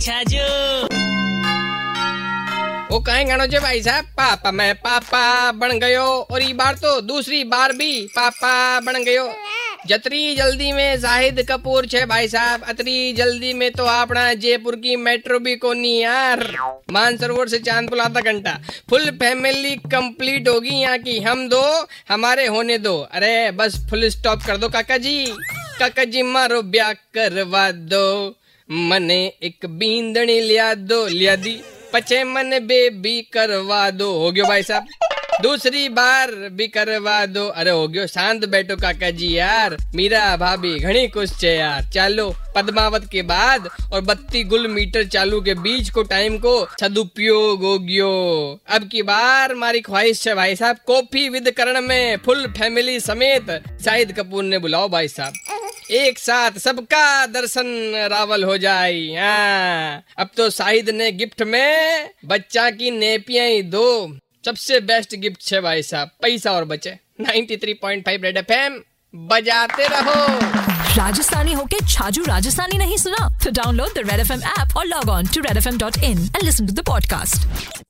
अच्छा छाजू वो कहेंगे भाई साहब, पापा मैं पापा बन गयो, और ये बार तो दूसरी बार भी पापा बन गयो। जतरी जल्दी में जाहिद कपूर छे भाई साहब, अतरी जल्दी में तो अपना जयपुर की मेट्रो भी कोनी यार। मानसरोवर से चांदपुल आधा घंटा। फुल फैमिली कंप्लीट होगी यहाँ की, हम दो, हमारे होने दो। अरे बस फुल स्टॉप कर दो काका जी। काका जी मारो ब्याह करवा दो। मने एक बींदनी लिया दो लिया दी, पचे मन बेबी करवा दो। हो गयो भाई साहब। दूसरी बार भी करवा दो। अरे हो गयो, शांत बैठो काका जी यार। मीरा भाभी घनी खुश छे यार। चालो, पद्मावत के बाद और बत्ती गुल मीटर चालू के बीच को टाइम को सदुपयोग हो गयो। अब की बार मारी ख्वाहिश है भाई साहब, कॉफ़ी विद करण में, फुल फैमिली समेत। शाहिद कपूर ने बुलाओ भाई साहब। एक साथ सबका दर्शन रावल हो जाए हाँ। अब तो शाहिद ने गिफ्ट में बच्चा की नेपिया ही दो। सबसे बेस्ट गिफ्ट है भाई साहब, पैसा और बचे। 93.5 रेड एफएम बजाते रहो। राजस्थानी होके छाजू राजस्थानी नहीं सुना? तो download the Red F M app और log on to Red F M dot in and listen to the podcast